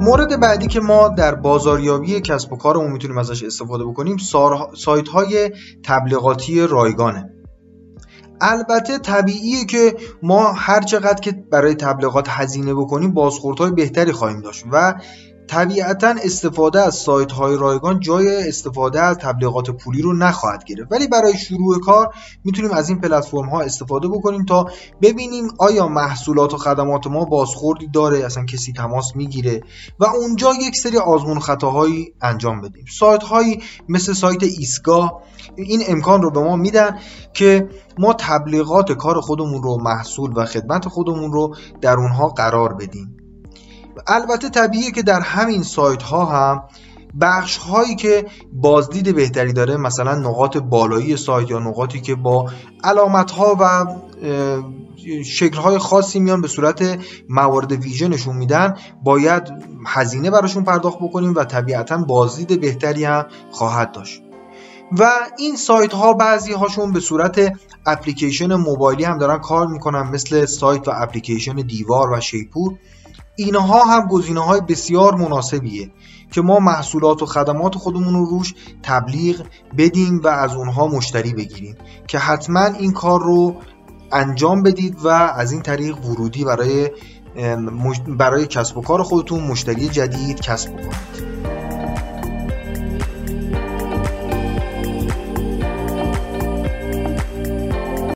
مورد بعدی که ما در بازاریابی کسب و کارمون می‌تونیم ازش استفاده بکنیم سایت های تبلیغاتی رایگانه. البته طبیعیه که ما هر چقدر که برای تبلیغات هزینه بکنیم بازخوردهای بهتری خواهیم داشت و طبیعتا استفاده از سایت های رایگان جای استفاده از تبلیغات پولی رو نخواهد گرفت. ولی برای شروع کار می‌تونیم از این پلتفرم ها استفاده بکنیم تا ببینیم آیا محصولات و خدمات ما بازخوردی داره اصلا کسی تماس می‌گیره و اونجا یک سری آزمون خطاهایی انجام بدیم. سایت هایی مثل سایت ایستگاه این امکان رو به ما میدن که ما تبلیغات کار خودمون رو محصول و خدمت خودمون رو در اونها قرار بدیم. البته طبیعیه که در همین سایت ها هم بخش هایی که بازدید بهتری داره مثلا نقاط بالایی سایت یا نقاطی که با علامت ها و شکل های خاصی میان به صورت موارد ویژنشون میدن باید هزینه براشون پرداخت بکنیم و طبیعتا بازدید بهتری هم خواهد داشت. و این سایت ها بعضی هاشون به صورت اپلیکیشن موبایلی هم دارن کار می‌کنن مثل سایت و اپلیکیشن دیوار و شیپور. اینها هم گزینه های بسیار مناسبیه که ما محصولات و خدمات خودمون رو روش تبلیغ بدیم و از اونها مشتری بگیریم که حتما این کار رو انجام بدید و از این طریق ورودی برای برای کسب و کار خودتون مشتری جدید کسب بکنید.